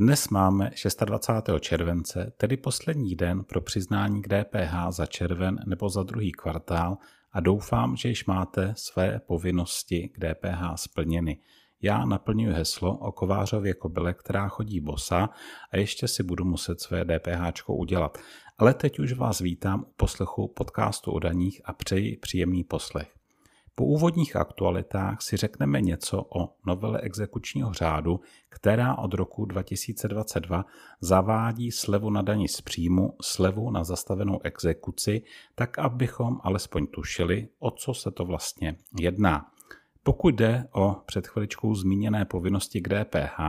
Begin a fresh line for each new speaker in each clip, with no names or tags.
Dnes máme 26. července, tedy poslední den pro přiznání k DPH za červen nebo za druhý kvartál a doufám, že již máte své povinnosti k DPH splněny. Já naplňuji heslo o kovářově kobyle, která chodí bosa a ještě si budu muset své DPH udělat. Ale teď už vás vítám u poslechu podcastu o daních a přeji příjemný poslech. Po úvodních aktualitách si řekneme něco o novele exekučního řádu, která od roku 2022 zavádí slevu na daní z příjmu, slevu na zastavenou exekuci, tak abychom alespoň tušili, o co se to vlastně jedná. Pokud jde o před chviličkou zmíněné povinnosti k DPH,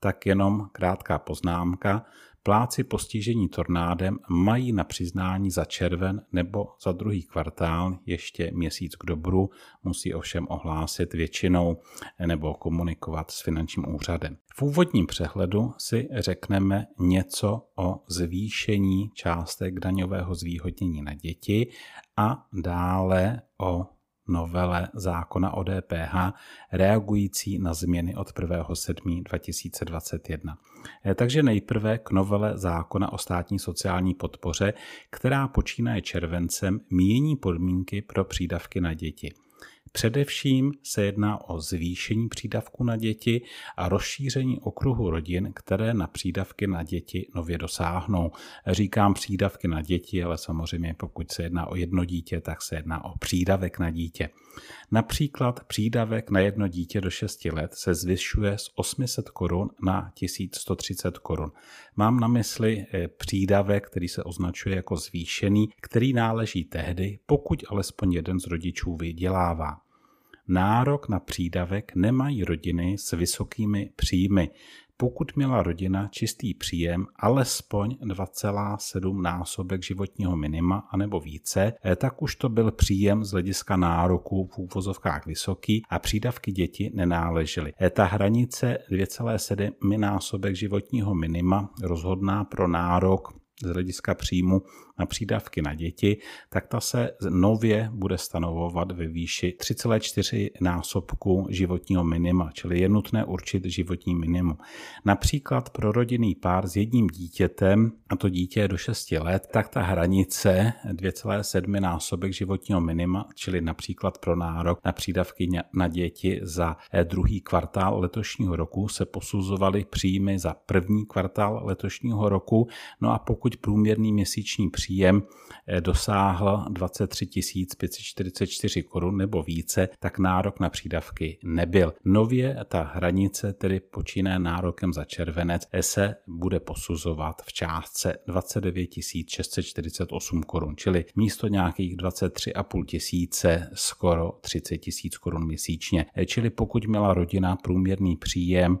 tak jenom krátká poznámka. Pláci postižení tornádem mají na přiznání za červen nebo za druhý kvartál ještě měsíc k dobru, musí ovšem ohlásit většinou nebo komunikovat s finančním úřadem. V úvodním přehledu si řekneme něco o zvýšení částek daňového zvýhodnění na děti a dále o novele zákona o DPH reagující na změny od 1.7.2021. Eh, takže nejprve k novele zákona o státní sociální podpoře, která počínaje červencem mění podmínky pro přídavky na děti. Především se jedná o zvýšení přídavku na děti a rozšíření okruhu rodin, které na přídavky na děti nově dosáhnou. Říkám přídavky na děti, ale samozřejmě pokud se jedná o jedno dítě, tak se jedná o přídavek na dítě. Například přídavek na jedno dítě do 6 let se zvyšuje z 800 korun na 1130 korun. Mám na mysli eh, přídavek, který se označuje jako zvýšený, který náleží tehdy, pokud alespoň jeden z rodičů vydělává. Nárok na přídavek nemají rodiny s vysokými příjmy pokud měla rodina čistý příjem alespoň 2,7 násobek životního minima anebo více, eh, tak už to byl příjem z hlediska nároku v úvozovkách vysoký a přídavky děti nenáležely. Eh, ta hranice 2,7 násobek životního minima rozhodná pro nárok z hlediska příjmu na přídavky na děti, tak ta se nově bude stanovovat ve výši 3,4 násobku životního minima, čili je nutné určit životní minimum. Například pro rodinný pár s jedním dítětem, a to dítě je do 6 let, tak ta hranice 2,7 násobek životního minima, čili například pro nárok na přídavky na děti za eh, druhý kvartál letošního roku se posuzovaly příjmy za první kvartál letošního roku, no a pokud průměrný měsíční příjem příjem eh, dosáhl 23 544 korun nebo více, tak nárok na přídavky nebyl. Nově ta hranice, tedy počíná nárokem za červenec, eh, se bude posuzovat v částce 29 648 korun, čili místo nějakých 23,5 tisíce skoro 30 tisíc korun měsíčně. Eh, čili pokud měla rodina průměrný příjem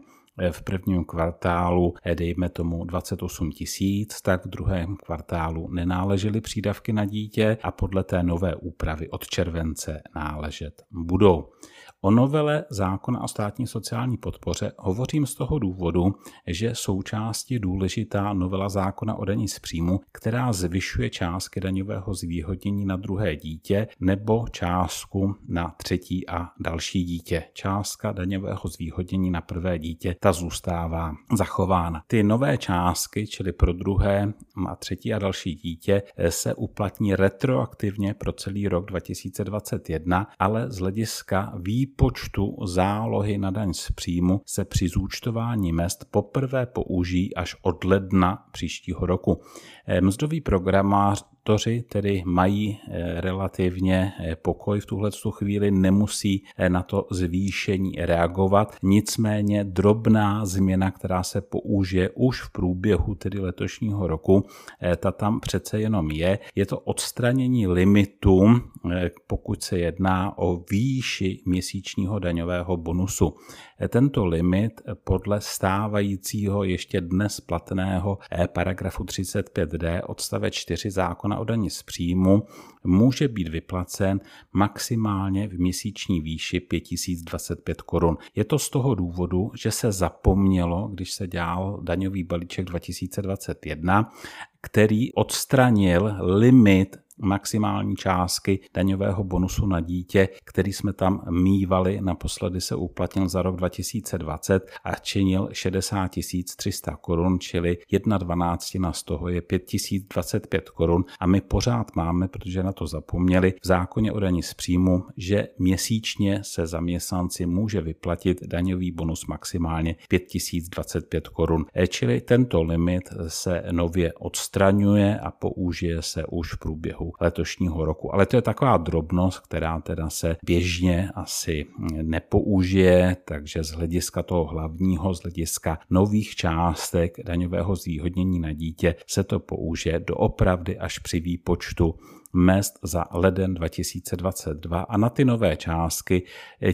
v prvním kvartálu, eh, dejme tomu 28 tisíc, tak v druhém kvartálu nenáležely přídavky na dítě a podle té nové úpravy od července náležet budou. O novele zákona o státní sociální podpoře hovořím z toho důvodu, že součástí důležitá novela zákona o daní z příjmu, která zvyšuje částky daňového zvýhodnění na druhé dítě nebo částku na třetí a další dítě. Částka daňového zvýhodnění na prvé dítě ta zůstává zachována. Ty nové částky, čili pro druhé a třetí a další dítě, se uplatní retroaktivně pro celý rok 2021, ale z hlediska výpočtu zálohy na daň z příjmu se při zúčtování mest poprvé použijí až od ledna příštího roku. Mzdový programář doktoři tedy mají eh, relativně eh, pokoj v tuhle chvíli, nemusí eh, na to zvýšení reagovat. Nicméně drobná změna, která se použije už v průběhu tedy letošního roku, ta tam přece jenom je. Je to odstranění limitu, pokud se jedná o výši měsíčního daňového bonusu. Tento limit podle stávajícího ještě dnes platného paragrafu 35d odstave 4 zákona o dani z příjmu může být vyplacen maximálně v měsíční výši 5025 korun. Je to z toho důvodu, že se zapomnělo, když se dělal daňový balíček 2021, který odstranil limit maximální částky daňového bonusu na dítě, který jsme tam mývali, naposledy se uplatnil za rok 2020 a činil 60 300 korun, čili 1,12 z toho je 5025 korun a my pořád máme, protože na to zapomněli, v zákoně o daní z příjmu, že měsíčně se zaměstnanci může vyplatit daňový bonus maximálně 5025 korun. E, čili tento limit se nově odstraňuje a použije se už v průběhu letošního roku. Ale to je taková drobnost, která teda se běžně asi nepoužije, takže z hlediska toho hlavního, z hlediska nových částek daňového zvýhodnění na dítě se to použije doopravdy až při výpočtu mest za leden 2022 a na ty nové částky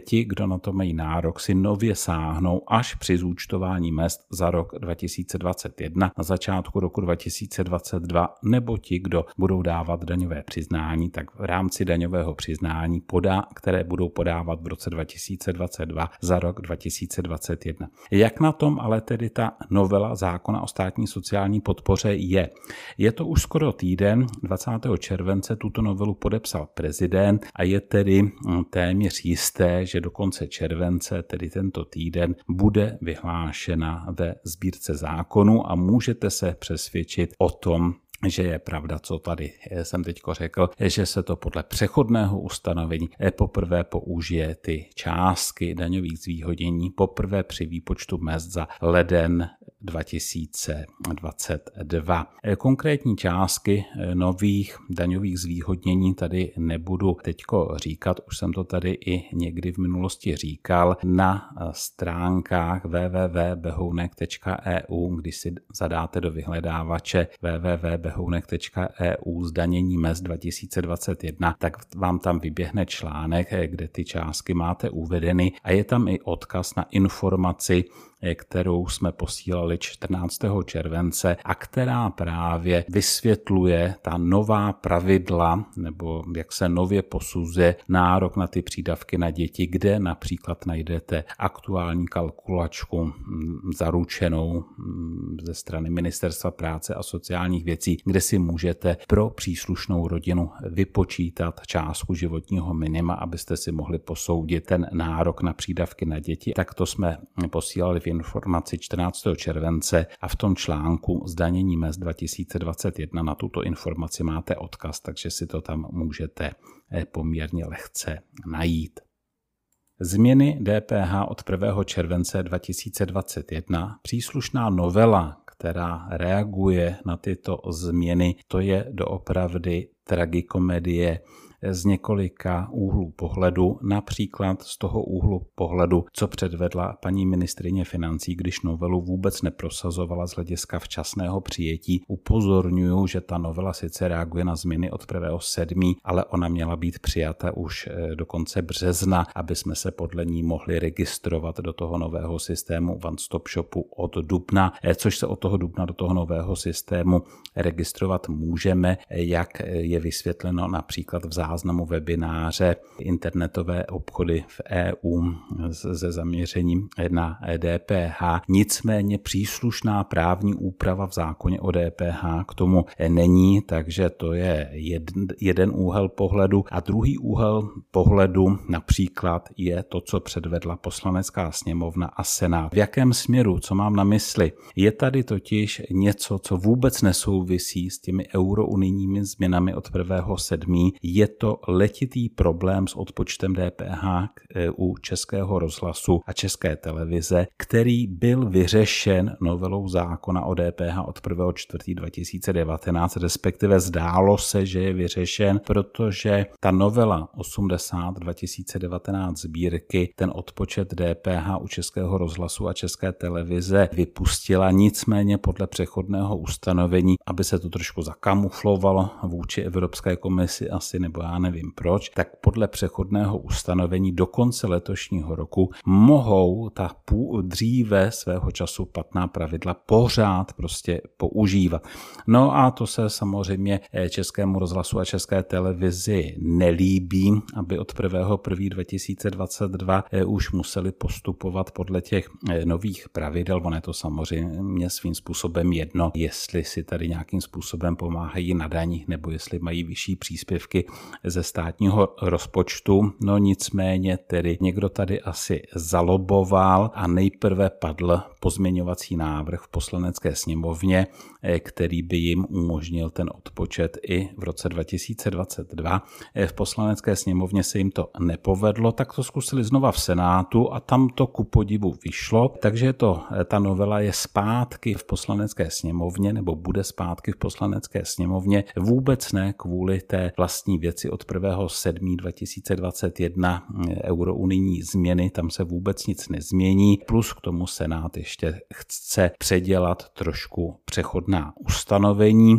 ti, kdo na to mají nárok, si nově sáhnou až při zúčtování mest za rok 2021 na začátku roku 2022 nebo ti, kdo budou dávat daňové přiznání, tak v rámci daňového přiznání, podá, které budou podávat v roce 2022 za rok 2021. Jak na tom ale tedy ta novela zákona o státní sociální podpoře je? Je to už skoro týden, 20. července se tuto novelu podepsal prezident a je tedy mm, téměř jisté, že do konce července, tedy tento týden, bude vyhlášena ve sbírce zákonu a můžete se přesvědčit o tom, že je pravda, co tady jsem teď řekl, že se to podle přechodného ustanovení poprvé použije ty částky daňových zvýhodnění poprvé při výpočtu mest za leden 2022. Konkrétní částky nových daňových zvýhodnění tady nebudu teďko říkat, už jsem to tady i někdy v minulosti říkal, na stránkách www.behounek.eu, když si zadáte do vyhledávače www.behounek.eu zdanění mest 2021, tak vám tam vyběhne článek, kde ty částky máte uvedeny a je tam i odkaz na informaci kterou jsme posílali 14. července a která právě vysvětluje ta nová pravidla, nebo jak se nově posuzuje nárok na ty přídavky na děti, kde například najdete aktuální kalkulačku zaručenou mm, ze strany Ministerstva práce a sociálních věcí, kde si můžete pro příslušnou rodinu vypočítat částku životního minima, abyste si mohli posoudit ten nárok na přídavky na děti. Tak to jsme posílali v informaci 14. července a v tom článku Zdanění mest 2021 na tuto informaci máte odkaz, takže si to tam můžete eh, poměrně lehce najít. Změny DPH od 1. července 2021, příslušná novela, která reaguje na tyto změny, to je doopravdy tragikomedie z několika úhlů pohledu, například z toho úhlu pohledu, co předvedla paní ministrině financí, když novelu vůbec neprosazovala z hlediska včasného přijetí. Upozorňuju, že ta novela sice reaguje na změny od 1.7., ale ona měla být přijata už eh, do konce března, aby jsme se podle ní mohli registrovat do toho nového systému One Stop Shopu od dubna, eh, což se od toho dubna do toho nového systému registrovat můžeme, eh, jak je vysvětleno například v závěru záznamu webináře internetové obchody v EU se zaměřením na DPH. Nicméně příslušná právní úprava v zákoně o DPH k tomu není, takže to je jeden, jeden úhel pohledu. A druhý úhel pohledu například je to, co předvedla poslanecká sněmovna a senát. V jakém směru, co mám na mysli? Je tady totiž něco, co vůbec nesouvisí s těmi eurounijními změnami od 1.7. Je to letitý problém s odpočtem DPH e, u Českého rozhlasu a České televize, který byl vyřešen novelou zákona o DPH od 1.4.2019, respektive zdálo se, že je vyřešen, protože ta novela 80 2019 sbírky ten odpočet DPH u Českého rozhlasu a České televize vypustila, nicméně podle přechodného ustanovení, aby se to trošku zakamuflovalo vůči Evropské komisi asi, nebo já nevím proč, tak podle přechodného ustanovení do konce letošního roku mohou ta pů, dříve svého času platná pravidla pořád prostě používat. No a to se samozřejmě eh, Českému rozhlasu a České televizi nelíbí, aby od 1. 1. 2022 už museli postupovat podle těch eh, nových pravidel. Ono je to samozřejmě svým způsobem jedno, jestli si tady nějakým způsobem pomáhají na daních nebo jestli mají vyšší příspěvky ze státního rozpočtu. No nicméně tedy někdo tady asi zaloboval a nejprve padl pozměňovací návrh v poslanecké sněmovně, eh, který by jim umožnil ten odpočet i v roce 2022. Eh, v poslanecké sněmovně se jim to nepovedlo, tak to zkusili znova v Senátu a tam to ku podivu vyšlo, takže to, eh, ta novela je zpátky v poslanecké sněmovně nebo bude zpátky v poslanecké sněmovně vůbec ne kvůli té vlastní věci od 1.7.2021 eurounijní změny, tam se vůbec nic nezmění, plus k tomu Senát ještě chce předělat trošku přechodná ustanovení.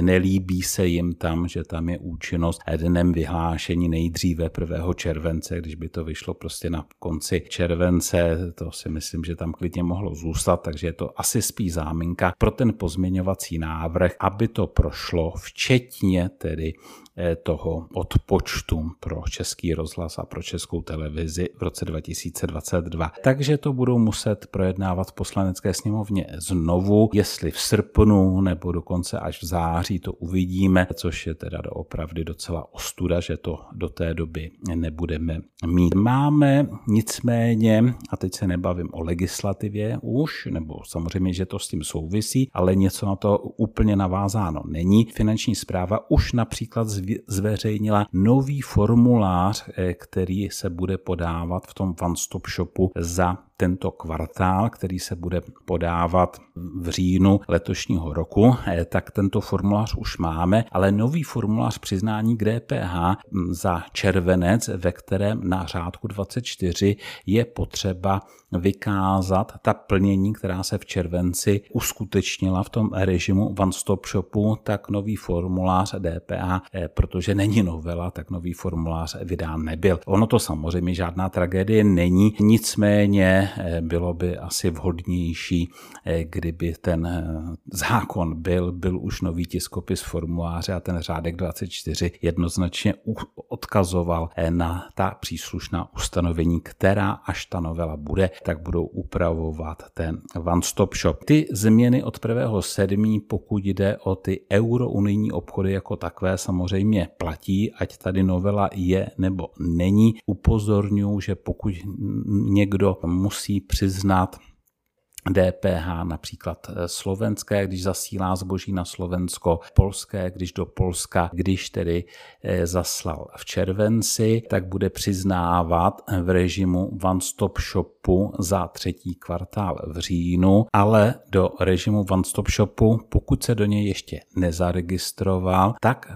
Nelíbí se jim tam, že tam je účinnost dnem vyhlášení nejdříve 1. července, když by to vyšlo prostě na konci července, to si myslím, že tam klidně mohlo zůstat, takže je to asi spíš záminka pro ten pozměňovací návrh, aby to prošlo, včetně tedy Eh, toho odpočtu pro český rozhlas a pro českou televizi v roce 2022. Takže to budou muset projednávat v poslanecké sněmovně znovu, jestli v srpnu nebo dokonce až v září to uvidíme, což je teda opravdu docela ostuda, že to do té doby nebudeme mít. Máme nicméně, a teď se nebavím o legislativě už, nebo samozřejmě, že to s tím souvisí, ale něco na to úplně navázáno není. Finanční zpráva už například zveřejnila nový formulář, eh, který se bude podávat v tom One Stop Shopu za tento kvartál, který se bude podávat v říjnu letošního roku, eh, tak tento formulář už máme, ale nový formulář přiznání k DPH hm, za červenec, ve kterém na řádku 24 je potřeba vykázat ta plnění, která se v červenci uskutečnila v tom režimu One Stop Shopu, tak nový formulář DPH, eh, protože není novela, tak nový formulář vydán nebyl. Ono to samozřejmě žádná tragédie není, nicméně bylo by asi vhodnější, eh, kdyby ten eh, zákon byl, byl už nový tiskopis formuláře a ten řádek 24 jednoznačně odkazoval na ta příslušná ustanovení, která až ta novela bude, tak budou upravovat ten One Stop Shop. Ty změny od 1.7. pokud jde o ty eurounijní obchody jako takové samozřejmě platí, ať tady novela je nebo není. Upozorňuji, že pokud někdo musí musí přiznat DPH například eh, slovenské, když zasílá zboží na Slovensko, polské, když do Polska, když tedy eh, zaslal v červenci, tak bude přiznávat v režimu One Stop Shopu za třetí kvartál v říjnu, ale do režimu One Stop Shopu, pokud se do něj ještě nezaregistroval, tak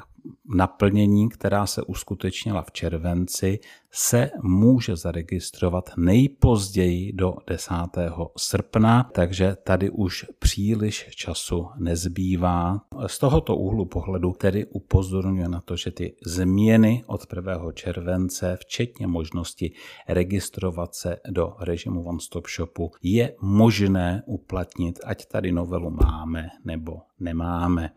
naplnění, která se uskutečnila v červenci, se může zaregistrovat nejpozději do 10. srpna, takže tady už příliš času nezbývá. Z tohoto úhlu pohledu tedy upozorňuje na to, že ty změny od 1. července, včetně možnosti registrovat se do režimu One Stop Shopu, je možné uplatnit, ať tady novelu máme nebo nemáme.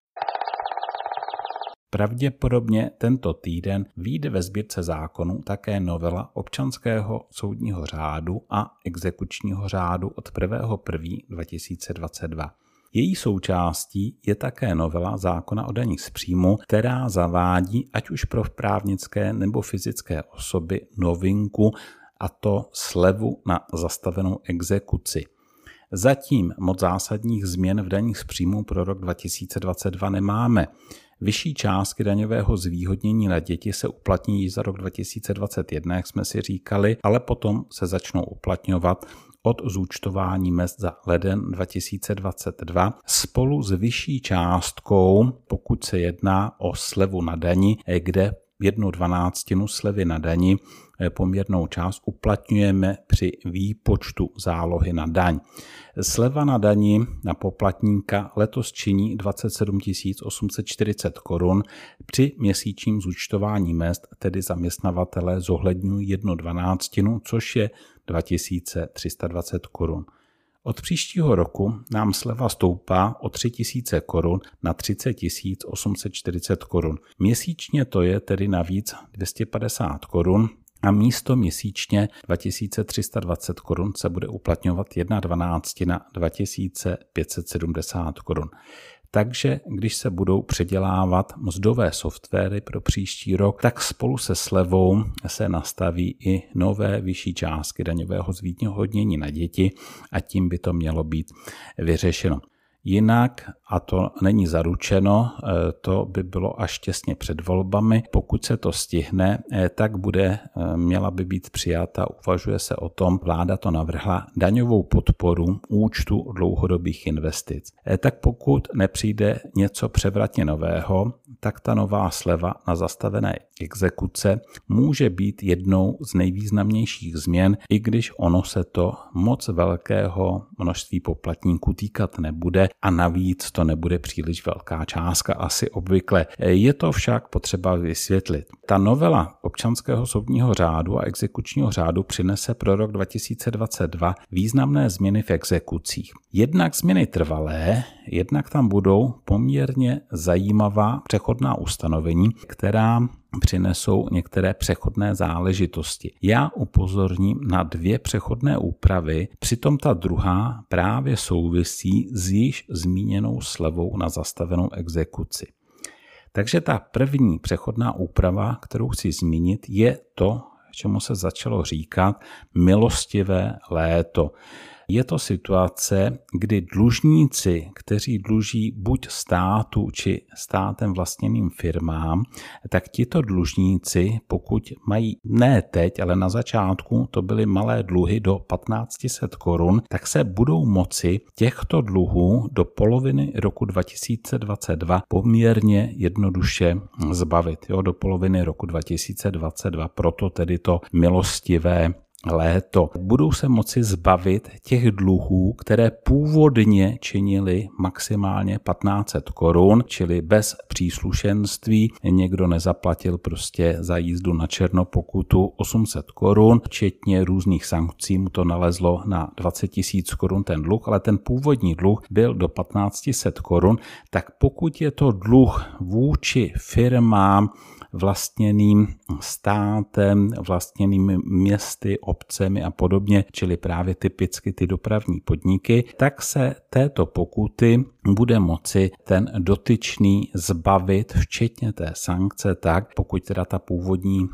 Pravděpodobně tento týden vyjde ve sbírce zákonů také novela občanského soudního řádu a exekučního řádu od 1.1.2022. 2022. Její součástí je také novela zákona o daních z příjmu, která zavádí ať už pro právnické nebo fyzické osoby novinku a to slevu na zastavenou exekuci. Zatím moc zásadních změn v daních z příjmu pro rok 2022 nemáme. Vyšší částky daňového zvýhodnění na děti se uplatní již za rok 2021, jak jsme si říkali, ale potom se začnou uplatňovat od zúčtování mest za leden 2022 spolu s vyšší částkou, pokud se jedná o slevu na dani, kde jednu dvanáctinu slevy na dani eh, poměrnou část uplatňujeme při výpočtu zálohy na daň. Sleva na dani na poplatníka letos činí 27 840 korun. Při měsíčním zúčtování mest tedy zaměstnavatele zohledňují jednu dvanáctinu, což je 2320 korun. Od příštího roku nám sleva stoupá o 3000 korun na 30 840 korun. Měsíčně to je tedy navíc 250 korun, a místo měsíčně 2320 korun se bude uplatňovat 1,12 na 2570 korun. Takže když se budou předělávat mzdové softwary pro příští rok, tak spolu se slevou se nastaví i nové vyšší částky daňového zvýhodnění na děti a tím by to mělo být vyřešeno. Jinak, a to není zaručeno, eh, to by bylo až těsně před volbami. Pokud se to stihne, eh, tak bude, eh, měla by být přijata, uvažuje se o tom, vláda to navrhla, daňovou podporu účtu dlouhodobých investic. Tak pokud nepřijde něco převratně nového, tak ta nová sleva na zastavené exekuce může být jednou z nejvýznamnějších změn, i když ono se to moc velkého množství poplatníků týkat nebude a navíc to nebude příliš velká částka, asi obvykle. Je to však potřeba vysvětlit. Ta novela občanského soudního řádu a exekučního řádu přinese pro rok 2022 významné změny v exekucích. Jednak změny trvalé, jednak tam budou poměrně zajímavá přechodná ustanovení, která přinesou některé přechodné záležitosti. Já upozorním na dvě přechodné úpravy, přitom ta druhá právě souvisí s již zmíněnou slevou na zastavenou exekuci. Takže ta první přechodná úprava, kterou chci zmínit, je to, čemu se začalo říkat milostivé léto. Je to situace, kdy dlužníci, kteří dluží buď státu či státem vlastněným firmám, tak tito dlužníci, pokud mají ne teď, ale na začátku to byly malé dluhy do 1500 korun, tak se budou moci těchto dluhů do poloviny roku 2022 poměrně jednoduše zbavit. Jo, do poloviny roku 2022, proto tedy to milostivé léto. Budou se moci zbavit těch dluhů, které původně činily maximálně 1500 korun, čili bez příslušenství. Někdo nezaplatil prostě za jízdu na černo pokutu 800 korun, včetně různých sankcí mu to nalezlo na 20 tisíc korun ten dluh, ale ten původní dluh byl do 1500 korun, tak pokud je to dluh vůči firmám, vlastněným státem, vlastněnými městy, obcemi a podobně, čili právě typicky ty dopravní podniky, tak se této pokuty bude moci ten dotyčný zbavit, včetně té sankce, tak pokud teda ta původní,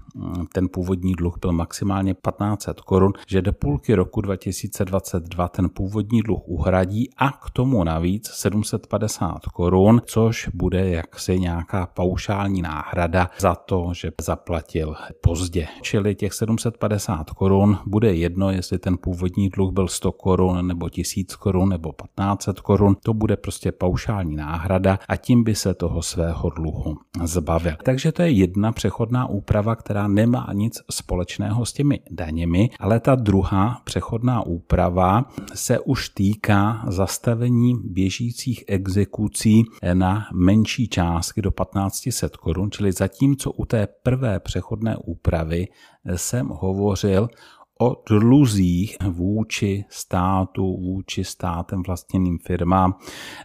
ten původní dluh byl maximálně 1500 korun, že do půlky roku 2022 ten původní dluh uhradí a k tomu navíc 750 korun, což bude jaksi nějaká paušální náhrada za to, že zaplatil pozdě. Čili těch 750 korun bude jedno, jestli ten původní dluh byl 100 korun nebo 1000 korun nebo 1500 korun, to bude prostě paušální náhrada a tím by se toho svého dluhu zbavil. Takže to je jedna přechodná úprava, která nemá nic společného s těmi daněmi, ale ta druhá přechodná úprava se už týká zastavení běžících exekucí na menší částky do 1500 korun, čili zatímco u té prvé přechodné úpravy jsem hovořil o dluzích vůči státu, vůči státem vlastněným firmám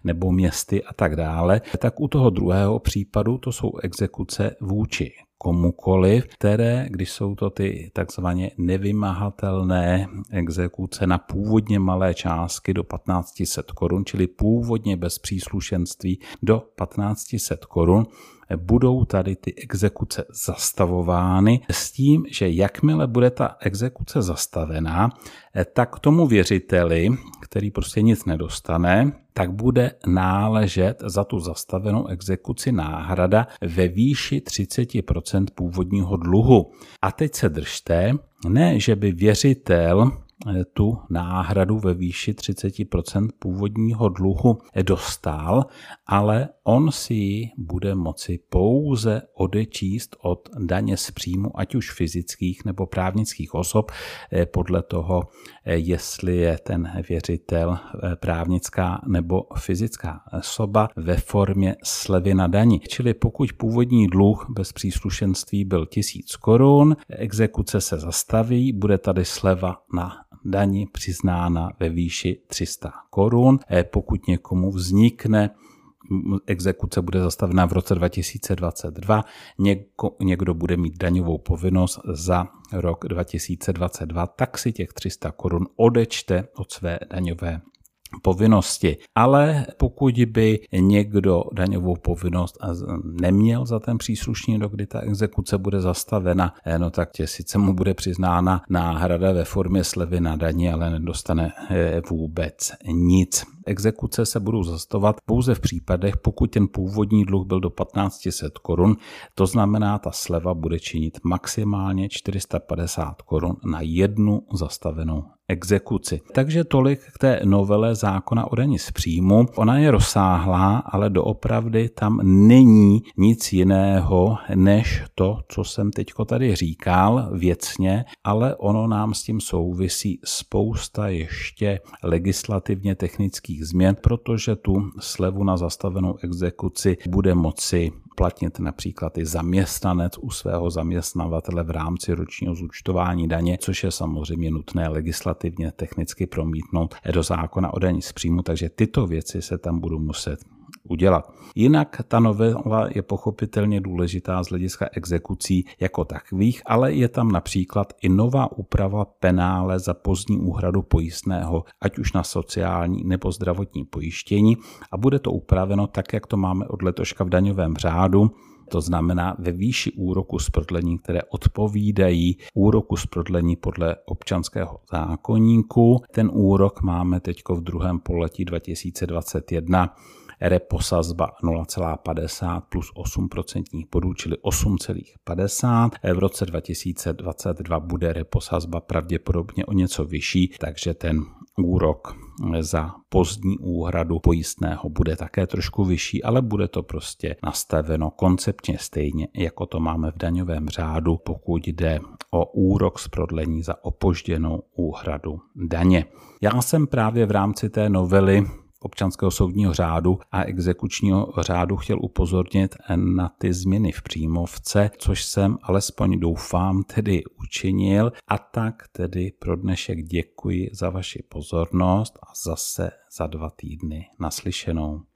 nebo městy a tak dále, tak u toho druhého případu to jsou exekuce vůči komukoliv, které, když jsou to ty takzvaně nevymahatelné exekuce na původně malé částky do 1500 korun, čili původně bez příslušenství do 1500 korun, budou tady ty exekuce zastavovány s tím, že jakmile bude ta exekuce zastavená, tak tomu věřiteli, který prostě nic nedostane, tak bude náležet za tu zastavenou exekuci náhrada ve výši 30% původního dluhu. A teď se držte, ne, že by věřitel eh, tu náhradu ve výši 30% původního dluhu dostal, ale on si ji bude moci pouze odečíst od daně z příjmu, ať už fyzických nebo právnických osob, eh, podle toho, eh, jestli je ten věřitel právnická nebo fyzická osoba ve formě slevy na dani. Čili pokud původní dluh bez příslušenství byl 1000 korun, exekuce se zastaví, bude tady sleva na dani přiznána ve výši 300 korun. E, pokud někomu vznikne exekuce bude zastavena v roce 2022, Něko, někdo bude mít daňovou povinnost za rok 2022, tak si těch 300 korun odečte od své daňové povinnosti. Ale pokud by někdo daňovou povinnost neměl za ten příslušný rok, kdy ta exekuce bude zastavena, eh, no tak tě sice mu bude přiznána náhrada ve formě slevy na daní, ale nedostane eh, vůbec nic. Exekuce se budou zastavovat pouze v případech, pokud ten původní dluh byl do 1500 korun, to znamená, ta sleva bude činit maximálně 450 korun na jednu zastavenou exekuci. Takže tolik k té novele zákona o daní z příjmu. Ona je rozsáhlá, ale doopravdy tam není nic jiného, než to, co jsem teďko tady říkal věcně, ale ono nám s tím souvisí spousta ještě legislativně technických změn, protože tu slevu na zastavenou exekuci bude moci uplatnit například i zaměstnanec u svého zaměstnavatele v rámci ročního zúčtování daně, což je samozřejmě nutné legislativně technicky promítnout do zákona o daní z příjmu, takže tyto věci se tam budou muset udělat. Jinak ta novela je pochopitelně důležitá z hlediska exekucí jako takových, ale je tam například i nová úprava penále za pozdní úhradu pojistného, ať už na sociální nebo zdravotní pojištění a bude to upraveno tak, jak to máme od letoška v daňovém řádu, to znamená ve výši úroku z prodlení, které odpovídají úroku z prodlení podle občanského zákonníku. Ten úrok máme teď v druhém poletí 2021 reposazba 0,50 plus 8% bodů, čili 8,50. V roce 2022 bude reposazba pravděpodobně o něco vyšší, takže ten úrok za pozdní úhradu pojistného bude také trošku vyšší, ale bude to prostě nastaveno koncepčně stejně, jako to máme v daňovém řádu, pokud jde o úrok z prodlení za opožděnou úhradu daně. Já jsem právě v rámci té novely občanského soudního řádu a exekučního řádu chtěl upozornit na ty změny v příjmovce, což jsem alespoň doufám tedy učinil. A tak tedy pro dnešek děkuji za vaši pozornost a zase za dva týdny naslyšenou.